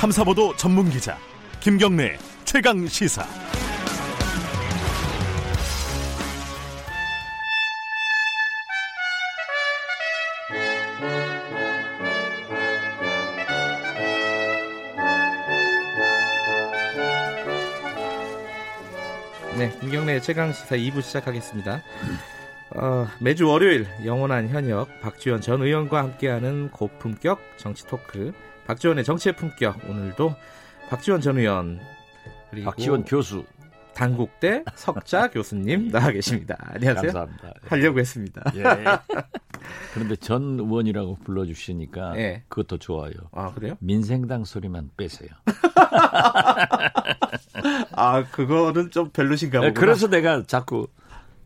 탐사보도 전문 기자 김경래 최강 시사. 네, 김경래 최강 시사 2부 시작하겠습니다. 어, 매주 월요일 영원한 현역 박지원 전 의원과 함께하는 고품격 정치 토크 박지원의 정치의 품격 오늘도 박지원 전 의원 그리고 박지원 교수 단국대 석자 교수님 나와 계십니다. 안녕하세요. 감사합니다. 하려고 했습니다. 예. 그런데 전 의원이라고 불러주시니까 예. 그것도 좋아요. 아 그래요? 민생당 소리만 빼세요. 아 그거는 좀 별로신가 예, 보구나. 그래서 내가 자꾸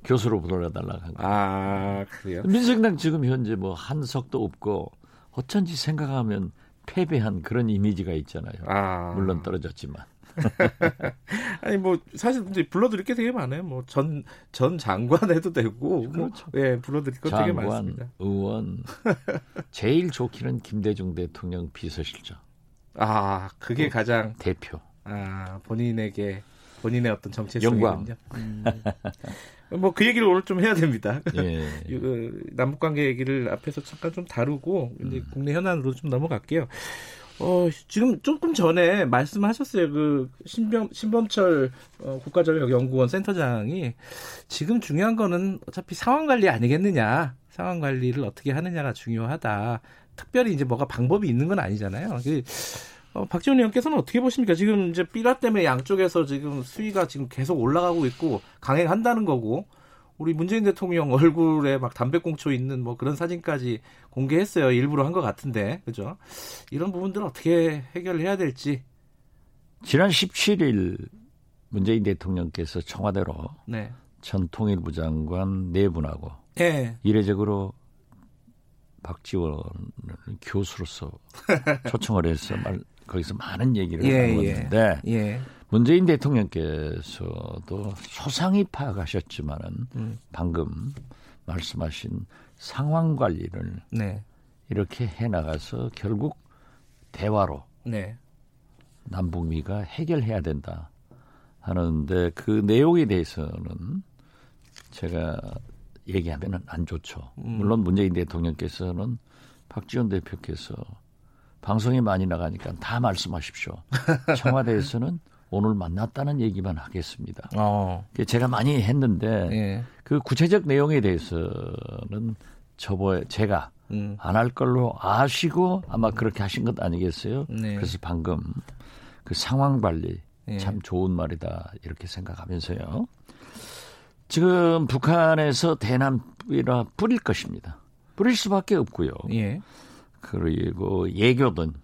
교수로 불러달라고 한 거예요. 아 그래요? 민생당 지금 현재 뭐 한석도 없고 어쩐지 생각하면 패배한 그런 이미지가 있잖아요. 아 물론 떨어졌지만. 아니 뭐 사실 이제 불러드릴 게 되게 많아요. 뭐 전전 장관 해도 되고 그렇죠. 뭐, 예 불러드릴 거 되게 많습니다. 의원, 제일 좋기는 김대중 대통령 비서실장, 아 그게 가장 대표. 아 본인에게 본인의 어떤 정치 영광. 성이군요. 음. 뭐그 얘기를 오늘 좀 해야 됩니다. 예. 이, 그, 남북 관계 얘기를 앞에서 잠깐 좀 다루고 이제 음. 국내 현안으로 좀 넘어갈게요. 어, 지금 조금 전에 말씀하셨어요. 그 신병 신범철 어, 국가전력연구원 센터장이 지금 중요한 거는 어차피 상황 관리 아니겠느냐. 상황 관리를 어떻게 하느냐가 중요하다. 특별히 이제 뭐가 방법이 있는 건 아니잖아요. 그, 어, 박지원 의원께서는 어떻게 보십니까? 지금 이제 삐라 때문에 양쪽에서 지금 수위가 지금 계속 올라가고 있고 강행한다는 거고 우리 문재인 대통령 얼굴에 막 담배꽁초 있는 뭐 그런 사진까지 공개했어요. 일부러 한 것 같은데, 그죠? 이런 부분들은 어떻게 해결해야 될지. 지난 17일 문재인 대통령께서 청와대로 네. 전 통일부 장관 네 분하고 예. 이례적으로 박지원을 교수로서 초청을 해서 말, 거기서 많은 얘기를 예, 나누었는데 예. 문재인 대통령께서도 소상히 파악하셨지만은 음. 방금 말씀하신 상황 관리를 네. 이렇게 해 나가서 결국 대화로 네. 남북미가 해결해야 된다 하는데 그 내용에 대해서는 제가 얘기하면은 안 좋죠. 음. 물론 문재인 대통령께서는 박지원 대표께서 방송에 많이 나가니까 다 말씀하십시오. 청와대에서는 오늘 만났다는 얘기만 하겠습니다. 어. 그게 제가 많이 했는데 예. 그 구체적 내용에 대해서는 저번에 제가 음. 안할 걸로 아시고 아마 그렇게 하신 것 아니겠어요? 네. 그래서 방금 그 상황 관리 예. 참 좋은 말이다 이렇게 생각하면서요. 지금 북한에서 대남이라 뿌릴 것입니다. 뿌릴 수밖에 없고요. 예. 그리고 예교든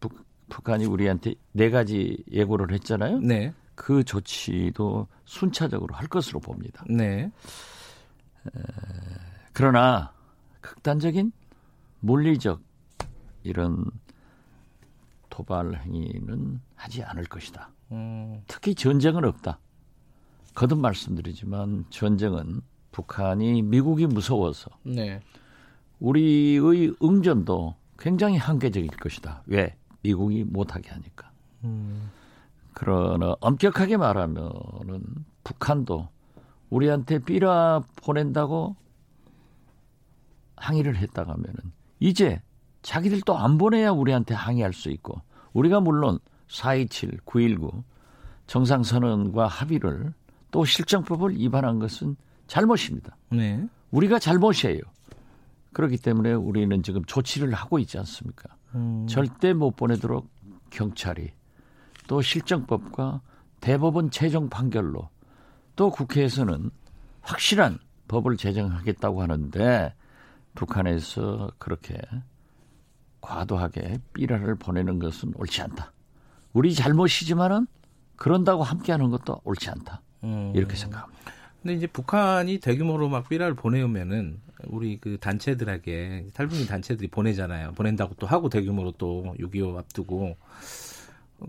북, 북한이 우리한테 네 가지 예고를 했잖아요. 네. 그 조치도 순차적으로 할 것으로 봅니다. 네. 그러나 극단적인 물리적 이런 도발 행위는 하지 않을 것이다. 음. 특히 전쟁은 없다. 거듭 말씀드리지만 전쟁은 북한이 미국이 무서워서 네. 우리의 응전도 굉장히 한계적일 것이다. 왜? 미국이 못하게 하니까. 음. 그러나 엄격하게 말하면은 북한도 우리한테 삐라 보낸다고 항의를 했다가 하면은 이제 자기들도 안 보내야 우리한테 항의할 수 있고 우리가 물론 4.27, 9.19 정상선언과 합의를 또 실정법을 위반한 것은 잘못입니다. 네. 우리가 잘못이에요. 그렇기 때문에 우리는 지금 조치를 하고 있지 않습니까? 음. 절대 못 보내도록 경찰이 또 실정법과 대법원 최종 판결로 또 국회에서는 확실한 법을 제정하겠다고 하는데 북한에서 그렇게 과도하게 삐라를 보내는 것은 옳지 않다. 우리 잘못이지만은 그런다고 함께하는 것도 옳지 않다. 음. 이렇게 생각합니다. 근데 이제 북한이 대규모로 막 삐라를 보내오면은 우리 그 단체들에게 탈북민 단체들이 보내잖아요. 보낸다고 또 하고 대규모로 또 6.25 앞두고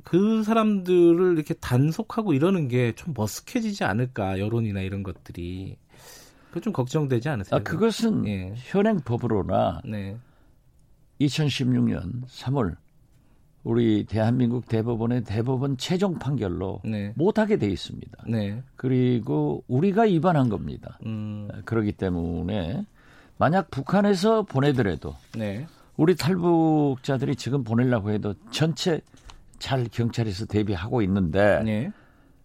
그 사람들을 이렇게 단속하고 이러는 게 좀 머쓱해지지 않을까 여론이나 이런 것들이 그 좀 걱정되지 않으세요? 아, 그것은 예. 현행 법으로나 네. 2016년 3월 우리 대한민국 대법원의 대법원 최종 판결로 네. 못하게 돼 있습니다. 네. 그리고 우리가 위반한 겁니다. 음. 그렇기 때문에 만약 북한에서 보내더라도 네. 우리 탈북자들이 지금 보내려고 해도 전체 잘 경찰에서 대비하고 있는데 네.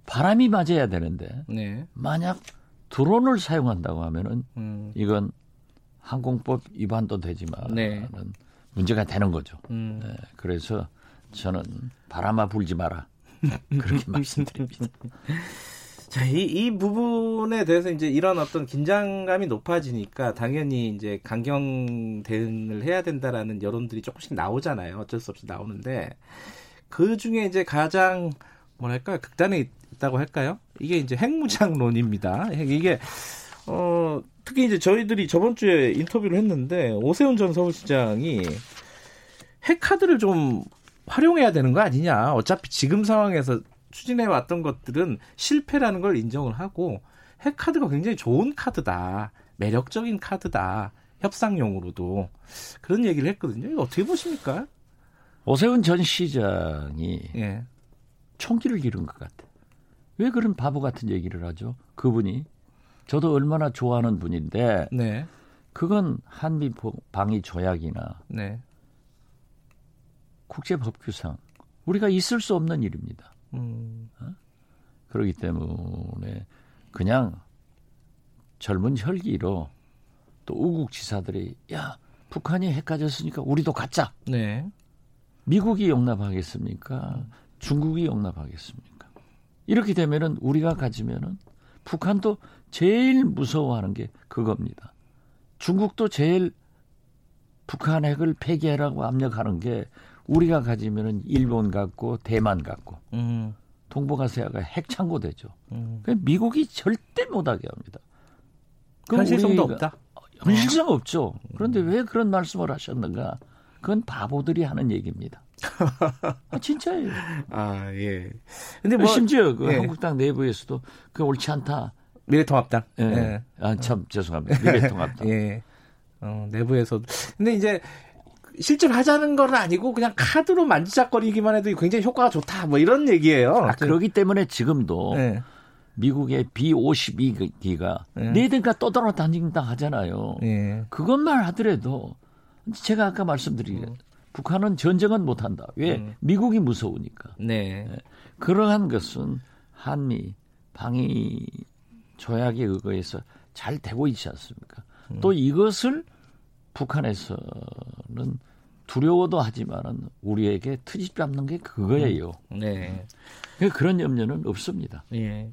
바람이 맞아야 되는데 네. 만약 드론을 사용한다고 하면은 음. 이건 항공법 위반도 되지만 네. 문제가 되는 거죠. 음. 네, 그래서 저는 바람아 불지 마라 그렇게 말씀드립니다. 자, 이, 이 부분에 대해서 이제 이런 어떤 긴장감이 높아지니까 당연히 이제 강경 대응을 해야 된다라는 여론들이 조금씩 나오잖아요. 어쩔 수 없이 나오는데 그 중에 이제 가장 뭐랄까 극단에 있다고 할까요? 이게 이제 핵무장론입니다. 이게 어 특히 이제 저희들이 저번 주에 인터뷰를 했는데 오세훈 전 서울시장이 핵카드를 좀 활용해야 되는 거 아니냐. 어차피 지금 상황에서 추진해 왔던 것들은 실패라는 걸 인정을 하고 핵카드가 굉장히 좋은 카드다. 매력적인 카드다. 협상용으로도 그런 얘기를 했거든요. 이거 어떻게 보십니까? 오세훈 전 시장이 예. 총기를 기른 것 같아. 왜 그런 바보 같은 얘기를 하죠? 그분이 저도 얼마나 좋아하는 분인데 네. 그건 한미 방위 조약이나 네. 국제 법규상 우리가 있을 수 없는 일입니다. 음. 그렇기 때문에 그냥 젊은 혈기로 또 우국지사들이 야 북한이 핵 가졌으니까 우리도 갖자. 네. 미국이 용납하겠습니까? 중국이 용납하겠습니까? 이렇게 되면은 우리가 가지면은 북한도 제일 무서워하는 게 그겁니다. 중국도 제일 북한 핵을 폐기하라고 압력하는 게 우리가 가지면은 일본 갖고 대만 갖고 음. 동북아시아가 핵 창고 되죠. 음. 그러니까 미국이 절대 못하게 합니다. 현실성도 없다. 현실성 없죠. 그런데 왜 그런 말씀을 하셨는가? 그건 바보들이 하는 얘기입니다. 아, 진짜예요. 아, 예. 근데 뭐 심지어 그 예. 한국당 내부에서도 그 옳지 않다. 미래통합당. 예. 예. 아, 참 죄송합니다. 미래통합당. 예. 어, 내부에서도. 근데 이제 실제로 하자는 건 아니고 그냥 카드로 만지작거리기만 해도 굉장히 효과가 좋다. 뭐 이런 얘기예요. 아, 그러기 때문에 지금도 예. 미국의 B-52기가 예. 네 대가 떠돌아다닌다 하잖아요. 예. 그것만 하더라도 제가 아까 말씀드린 북한은 전쟁은 못한다. 왜? 음. 미국이 무서우니까. 네. 그러한 것은 한미 방위 조약에 의거해서 잘 되고 있지 않습니까? 음. 또 이것을 북한에서는 두려워도 하지만은 우리에게 트집 잡는 게 그거예요. 네. 그러니까 그런 염려는 없습니다. 예.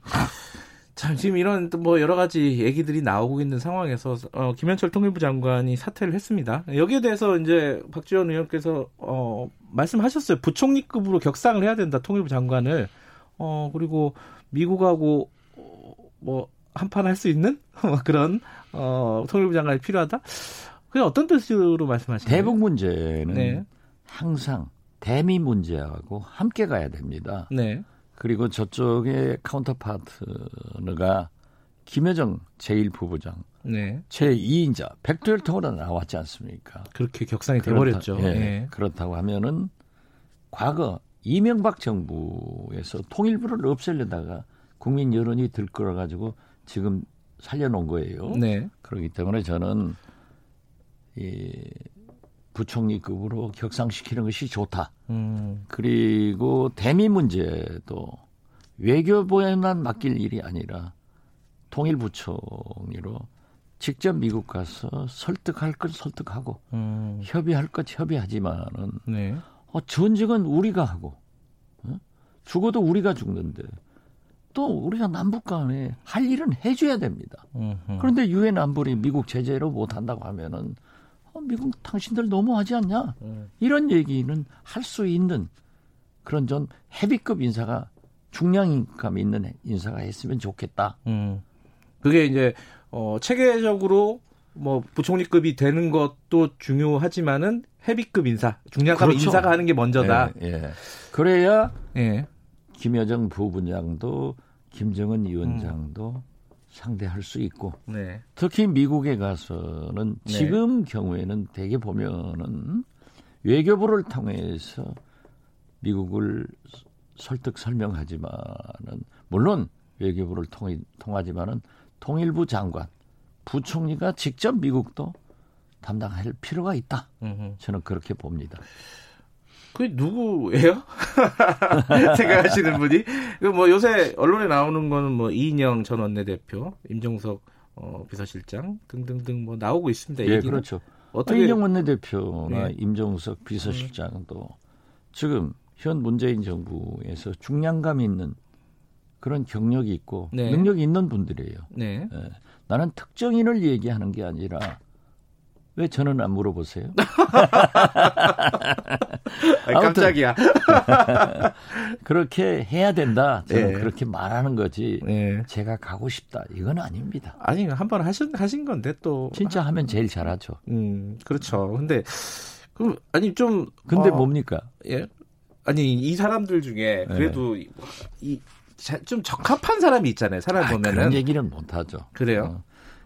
참 지금 이런 또뭐 여러 가지 얘기들이 나오고 있는 상황에서 어, 김현철 통일부 장관이 사퇴를 했습니다. 여기에 대해서 이제 박지원 의원께서 어, 말씀하셨어요. 부총리급으로 격상을 해야 된다. 통일부 장관을 어 그리고 미국하고 어, 뭐 한판 할 수 있는 그런 어 통일부 장관이 필요하다. 그게 어떤 뜻으로 말씀하시나요? 대북 문제는 네. 항상 대미 문제하고 함께 가야 됩니다. 네. 그리고 저쪽의 카운터파트너가 김여정 제1부부장, 네. 제2인자 백두혈통으로 나왔지 않습니까? 그렇게 격상이 돼버렸죠. 그렇다, 예, 예. 그렇다고 하면은 과거 이명박 정부에서 통일부를 없애려다가 국민 여론이 들끓어 가지고 지금 살려놓은 거예요. 네. 그렇기 때문에 저는 이 부총리급으로 격상시키는 것이 좋다. 음. 그리고 대미 문제도 외교부에만 맡길 일이 아니라 통일부총리로 직접 미국 가서 설득할 것 설득하고 음. 협의할 것 협의하지만은 네. 어, 전쟁은 우리가 하고 어? 죽어도 우리가 죽는데 또 우리가 남북 간에 할 일은 해줘야 됩니다. 음흠. 그런데 유엔 안보리 미국 제재로 못 한다고 하면은 어, 미국 당신들 너무하지 않냐? 음. 이런 얘기는 할 수 있는 그런 좀 헤비급 인사가 중량감 있는 인사가 했으면 좋겠다. 음. 그게 이제 어 체계적으로 뭐 부총리급이 되는 것도 중요하지만은 헤비급 인사, 중량급 그렇죠. 인사가 하는 게 먼저다. 예, 예. 그래야 예. 김여정 부부장도 김정은 위원장도 상대할 수 있고 네. 특히 미국에 가서는 네. 지금 경우에는 대개 보면은 외교부를 통해서 미국을 설득 설명하지만은 물론 외교부를 통해, 통하지만은 통일부 장관, 부총리가 직접 미국도 담당할 필요가 있다. 음흠. 저는 그렇게 봅니다. 그 누구예요? 생각하시는 분이? 그뭐 요새 언론에 나오는 거는 뭐 이인영 전 원내대표, 임종석 어, 비서실장 등등등 뭐 나오고 있습니다. 예, 얘기는. 그렇죠. 어떻게 이인영 원내대표나 네. 임종석 비서실장도 지금 현 문재인 정부에서 중량감 있는 그런 경력이 있고 네. 능력이 있는 분들이에요. 네. 예. 나는 특정인을 얘기하는 게 아니라 왜 저는 안 물어보세요? 아니, 깜짝이야. 그렇게 해야 된다. 저는 네. 그렇게 말하는 거지. 네. 제가 가고 싶다. 이건 아닙니다. 아니 한번 하신 하신 건데 또 진짜 하면 제일 잘하죠. 음 그렇죠. 근데 그 아니 좀 근데 어, 뭡니까? 예 아니 이 사람들 중에 네. 그래도 이좀 적합한 사람이 있잖아요. 사람 아, 보면은 그런 얘기는 못 하죠. 그래요.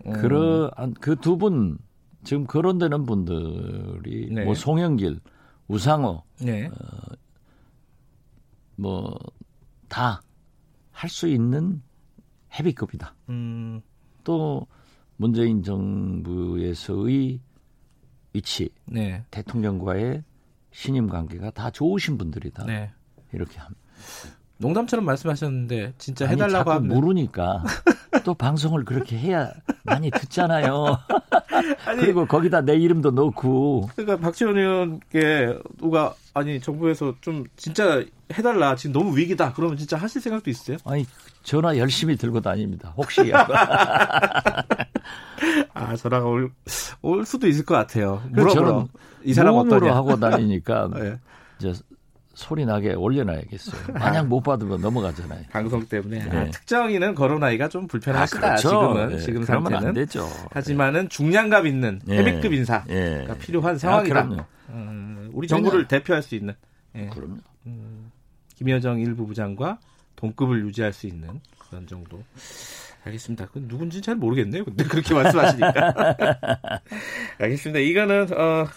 어. 음. 그러한 그두 분 지금 거론되는 분들이 네. 뭐 송영길, 우상호 네. 뭐다 할 수 있는 헤비급이다. 음, 또 문재인 정부에서의 위치, 네. 대통령과의 신임 관계가 다 좋으신 분들이다. 네. 이렇게 합니다. 농담처럼 말씀하셨는데 진짜 아니, 해달라고 하면 물으니까 또 방송을 그렇게 해야 많이 듣잖아요. 그리고 거기다 내 이름도 넣고 그러니까 박지원 의원께 누가 아니 정부에서 좀 진짜 해달라 지금 너무 위기다 그러면 진짜 하실 생각도 있어요? 아니 전화 열심히 들고 다닙니다. 혹시 아 전화가 올, 올 수도 있을 것 같아요. 물어보러 저는 이 사람 어떠냐? 하고 다니니까 예, 이제 소리 나게 올려놔야겠어요. 만약 못 받으면 넘어가잖아요. 방송 때문에 아, 네. 특정인은 거론하기가 좀 불편하시다 지금은 네, 지금 상태는 안 되죠. 하지만은 중량감 있는 예. 헤비급 인사가 예. 필요한 아, 상황이다. 그럼요. 음, 우리 정부를 대표할 수 있는 예. 그럼요. 김여정 일부 부장과 동급을 유지할 수 있는 그런 정도. 알겠습니다. 그 누군지 잘 모르겠네요. 근데 그렇게 말씀하시니까. 알겠습니다. 이거는 어,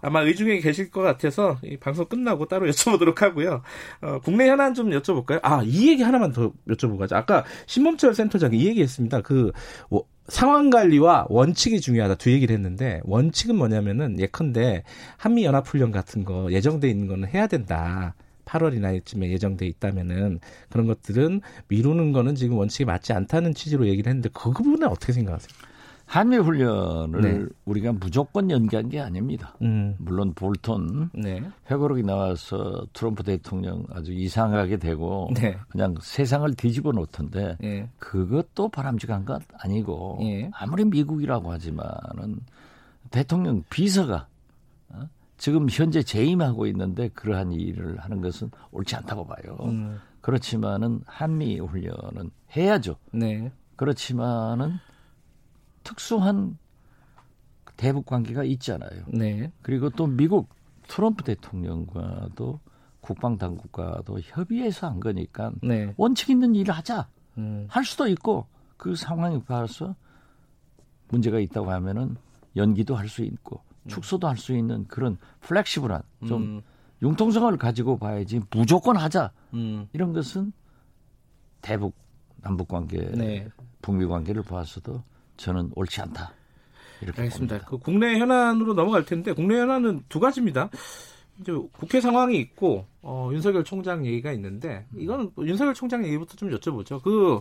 아마 의중에 계실 것 같아서 이 방송 끝나고 따로 여쭤보도록 하고요. 어, 국내 현안 좀 여쭤볼까요? 아, 이 얘기 하나만 더 여쭤보고 가죠. 아까 신범철 센터장이 이 얘기 했습니다. 그 워- 상황 관리와 원칙이 중요하다 두 얘기를 했는데 원칙은 뭐냐면은 예컨대 한미 연합 훈련 같은 거 예정돼 있는 거는 해야 된다. 8월이나 이쯤에 예정돼 있다면은 그런 것들은 미루는 거는 지금 원칙에 맞지 않다는 취지로 얘기를 했는데 그 부분은 어떻게 생각하세요? 한미 훈련을 네. 우리가 무조건 연기한 게 아닙니다. 음, 물론 볼턴 네, 회고록이 나와서 트럼프 대통령 아주 이상하게 되고 네, 그냥 세상을 뒤집어 놓던데 예, 그것도 바람직한 것 아니고 예. 아무리 미국이라고 하지만은 대통령 비서가 어? 지금 현재 재임하고 있는데 그러한 일을 하는 것은 옳지 않다고 봐요. 음, 그렇지만은 한미 훈련은 해야죠. 네, 그렇지만은 특수한 대북 관계가 있잖아요. 네, 그리고 또 미국 트럼프 대통령과도 국방 당국과도 협의해서 한 거니까 네, 원칙 있는 일을 하자. 음, 할 수도 있고 그 상황에 봐서 문제가 있다고 하면은 연기도 할 수 있고 축소도 할 수 있는 그런 플렉시블한 좀 음, 융통성을 가지고 봐야지 무조건 하자. 음, 이런 것은 대북 남북 관계 네. 북미 관계를 봐서도 저는 옳지 않다 이렇게 알겠습니다. 봅니다. 그 국내 현안으로 넘어갈 텐데 국내 현안은 두 가지입니다. 이제 국회 상황이 있고 어, 윤석열 총장 얘기가 있는데 이거는 뭐 윤석열 총장 얘기부터 좀 여쭤보죠. 그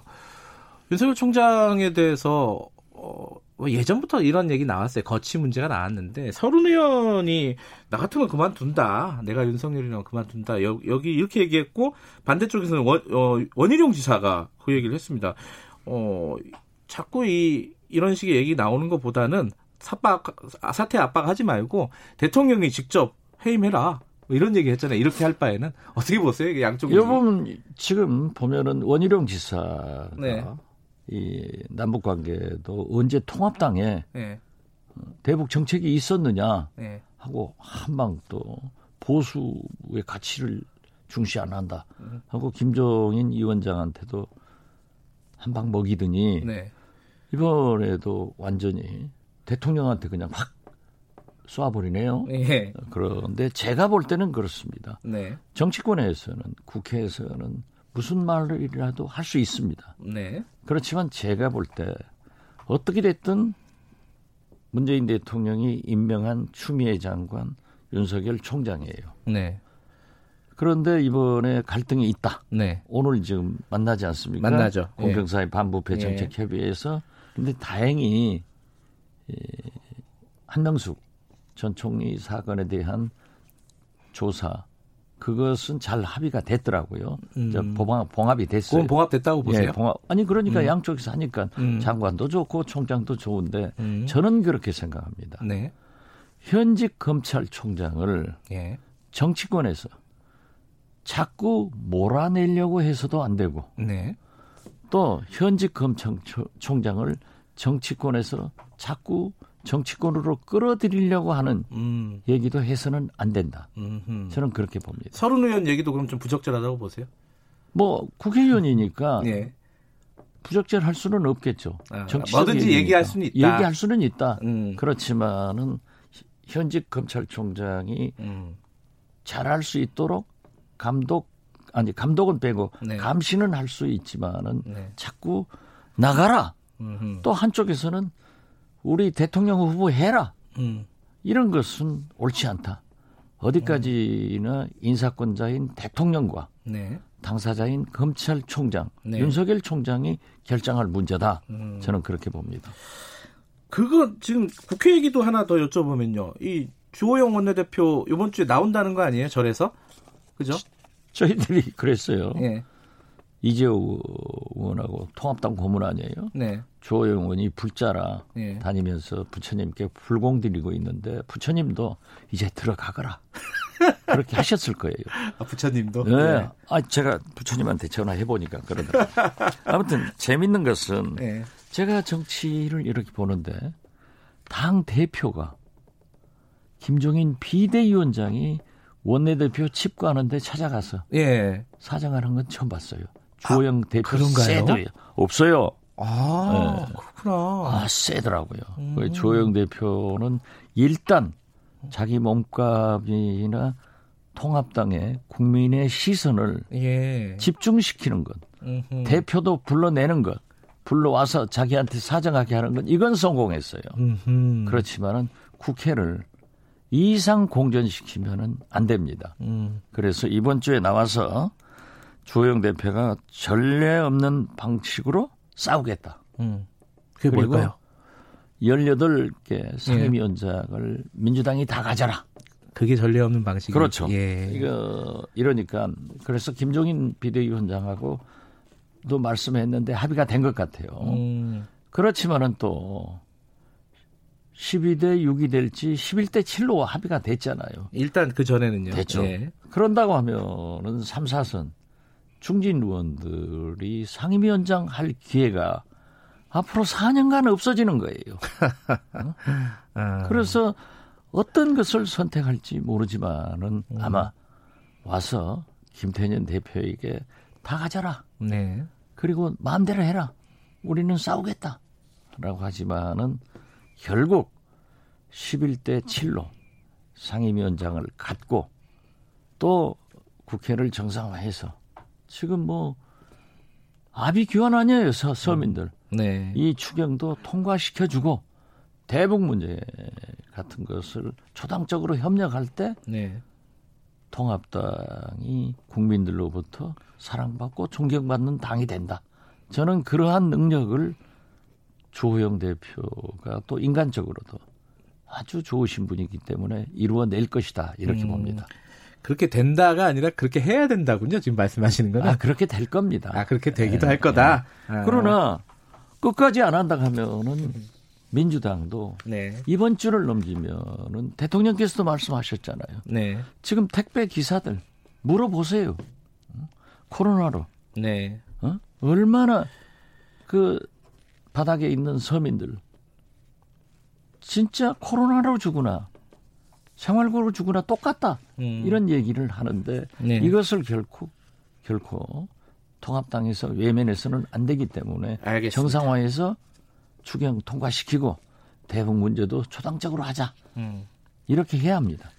윤석열 총장에 대해서 어, 뭐 예전부터 이런 얘기 나왔어요. 거치 문제가 나왔는데 서른 의원이 나 같으면 그만둔다. 내가 윤석열이랑 그만둔다. 여, 기 이렇게 얘기했고 반대쪽에서는 원, 어, 원희룡 지사가 그 얘기를 했습니다. 어, 자꾸 이 이런 식의 얘기 나오는 것보다는 사박 사태 압박하지 말고 대통령이 직접 해임해라. 뭐 이런 얘기 했잖아요. 이렇게 할 바에는 어떻게 보세요? 양쪽 이 부분 지금 보면은 원희룡 지사가 네. 이 남북 관계도 언제 통합당에 네, 대북 정책이 있었느냐 네, 하고 한방 또 보수의 가치를 중시 안 한다 하고 김종인 위원장한테도 한방 먹이더니 네, 이번에도 완전히 대통령한테 그냥 확 쏴버리네요. 예. 그런데 제가 볼 때는 그렇습니다. 네. 정치권에서는 국회에서는 무슨 말이라도 할 수 있습니다. 네. 그렇지만 제가 볼 때 어떻게 됐든 문재인 대통령이 임명한 추미애 장관, 윤석열 총장이에요. 네. 그런데 이번에 갈등이 있다. 네. 오늘 지금 만나지 않습니까? 만나죠. 예. 공정사회 반부패 정책 협의회에서 근데 다행히 예, 한명숙 전 총리 사건에 대한 조사 그것은 잘 합의가 됐더라고요. 음. 저 봉합, 봉합이 됐어요. 그건 봉합됐다고 보세요? 예, 봉합. 아니 그러니까 양쪽에서 하니까 음. 장관도 좋고 총장도 좋은데 음. 저는 그렇게 생각합니다. 네. 현직 검찰총장을 예. 정치권에서 자꾸 몰아내려고 해서도 안 되고 네. 또 현직 검찰총장을 정치권에서 자꾸 정치권으로 끌어들이려고 하는 음. 얘기도 해서는 안 된다. 음흠. 저는 그렇게 봅니다. 서른 의원 얘기도 그럼 좀 부적절하다고 보세요? 뭐 국회의원이니까 예. 부적절할 수는 없겠죠. 아, 뭐든지. 얘기할 수는 있다. 얘기할 수는 있다. 음. 그렇지만은 현직 검찰총장이 음. 잘할 수 있도록 감독 아니 감독은 빼고 네. 감시는 할 수 있지만은 네. 자꾸 나가라. 음흠. 또 한쪽에서는 우리 대통령 후보 해라. 음. 이런 것은 옳지 않다. 어디까지나 인사권자인 대통령과 네. 당사자인 검찰총장 네. 윤석열 총장이 결정할 문제다. 음. 저는 그렇게 봅니다. 그거 지금 국회 얘기도 하나 더 여쭤보면요. 이 주호영 원내대표 이번 주에 나온다는 거 아니에요? 절에서? 그죠? 저희들이 그랬어요. 예. 이재호 의원하고 통합당 고문 아니에요? 네. 조호영 의원이 불자라 예. 다니면서 부처님께 불공 드리고 있는데 부처님도 이제 들어가거라. 그렇게 하셨을 거예요. 아, 부처님도. 네. 아, 제가 부처님한테 전화해 보니까 그러더라고요. 아무튼 재밌는 것은 예. 제가 정치를 이렇게 보는데 당 대표가 김종인 비대위원장이 원내대표 칩구하는데 찾아가서 예. 사정하는 건 처음 봤어요. 조영 대표 그런가요? 없어요. 아, 네. 그렇구나. 아, 세더라고요. 음. 그 조영 대표는 일단 자기 몸값이나 통합당의 국민의 시선을 예. 집중시키는 것, 음흠. 대표도 불러내는 것, 불러와서 자기한테 사정하게 하는 것, 이건 성공했어요. 음흠. 그렇지만은 국회를 이상 공전시키면은 안 됩니다. 음. 그래서 이번 주에 나와서 주호영 대표가 전례 없는 방식으로 싸우겠다. 음. 그게 뭘까요? 18개 상임위원장을 민주당이 다 가져라. 그게 전례 없는 방식이 그렇죠. 예. 이거 이러니까 그래서 김종인 비대위원장하고 도 말씀했는데 합의가 된 것 같아요. 음. 그렇지만은 또 12대 6이 될지 11대 7로 합의가 됐잖아요. 일단 그 전에는요. 됐죠. 예. 그런다고 하면은 3, 4선 중진 의원들이 상임위원장 할 기회가 앞으로 4년간 없어지는 거예요. 아. 그래서 어떤 것을 선택할지 모르지만은 음. 아마 와서 김태년 대표에게 다 가져라. 네. 그리고 마음대로 해라. 우리는 싸우겠다. 라고 하지만은 결국 11대 7로 상임위원장을 갖고 또 국회를 정상화해서 지금 뭐 교환 아니에요, 서, 서민들. 네. 이 추경도 통과시켜주고 대북 문제 같은 것을 초당적으로 협력할 때 네. 통합당이 국민들로부터 사랑받고 존경받는 당이 된다. 저는 그러한 능력을 조호영 대표가 또 인간적으로도 아주 좋으신 분이기 때문에 이루어낼 것이다. 이렇게 음. 봅니다. 그렇게 된다가 아니라 그렇게 해야 된다군요. 지금 말씀하시는 거는. 아, 그렇게 될 겁니다. 아, 그렇게 되기도 예, 할 거다. 아. 그러나 끝까지 안 한다 하면은 민주당도 네. 이번 주를 넘기면은 대통령께서도 말씀하셨잖아요. 네. 지금 택배 기사들 물어보세요. 어? 코로나로 네. 어? 얼마나 그 바닥에 있는 서민들 진짜 코로나로 죽으나 생활고로 죽으나 똑같다 음. 이런 얘기를 하는데 네. 이것을 결코 결코 통합당에서 외면해서는 안 되기 때문에 알겠습니다. 정상화해서 추경 통과시키고 대북 문제도 초당적으로 하자 음. 이렇게 해야 합니다.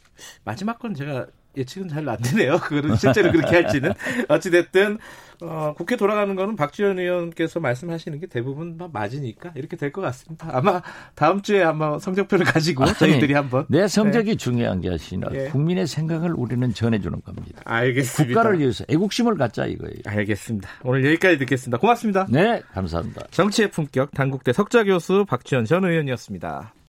마지막 건 제가 예측은 잘 안 되네요. 그거는 실제로 그렇게 할지는 어찌됐든 어, 국회 돌아가는 거는 박지원 의원께서 말씀하시는 게 대부분 맞으니까 이렇게 될 것 같습니다. 아마 다음 주에 아마 성적표를 가지고 아니, 저희들이 한번 내 성적이 네. 중요한 게 아니라 예. 국민의 생각을 우리는 전해주는 겁니다. 알겠습니다. 국가를 위해서 애국심을 갖자 이거예요. 알겠습니다. 오늘 여기까지 듣겠습니다. 고맙습니다. 네, 감사합니다. 정치의 품격 당국대 석좌 교수 박지원 전 의원이었습니다.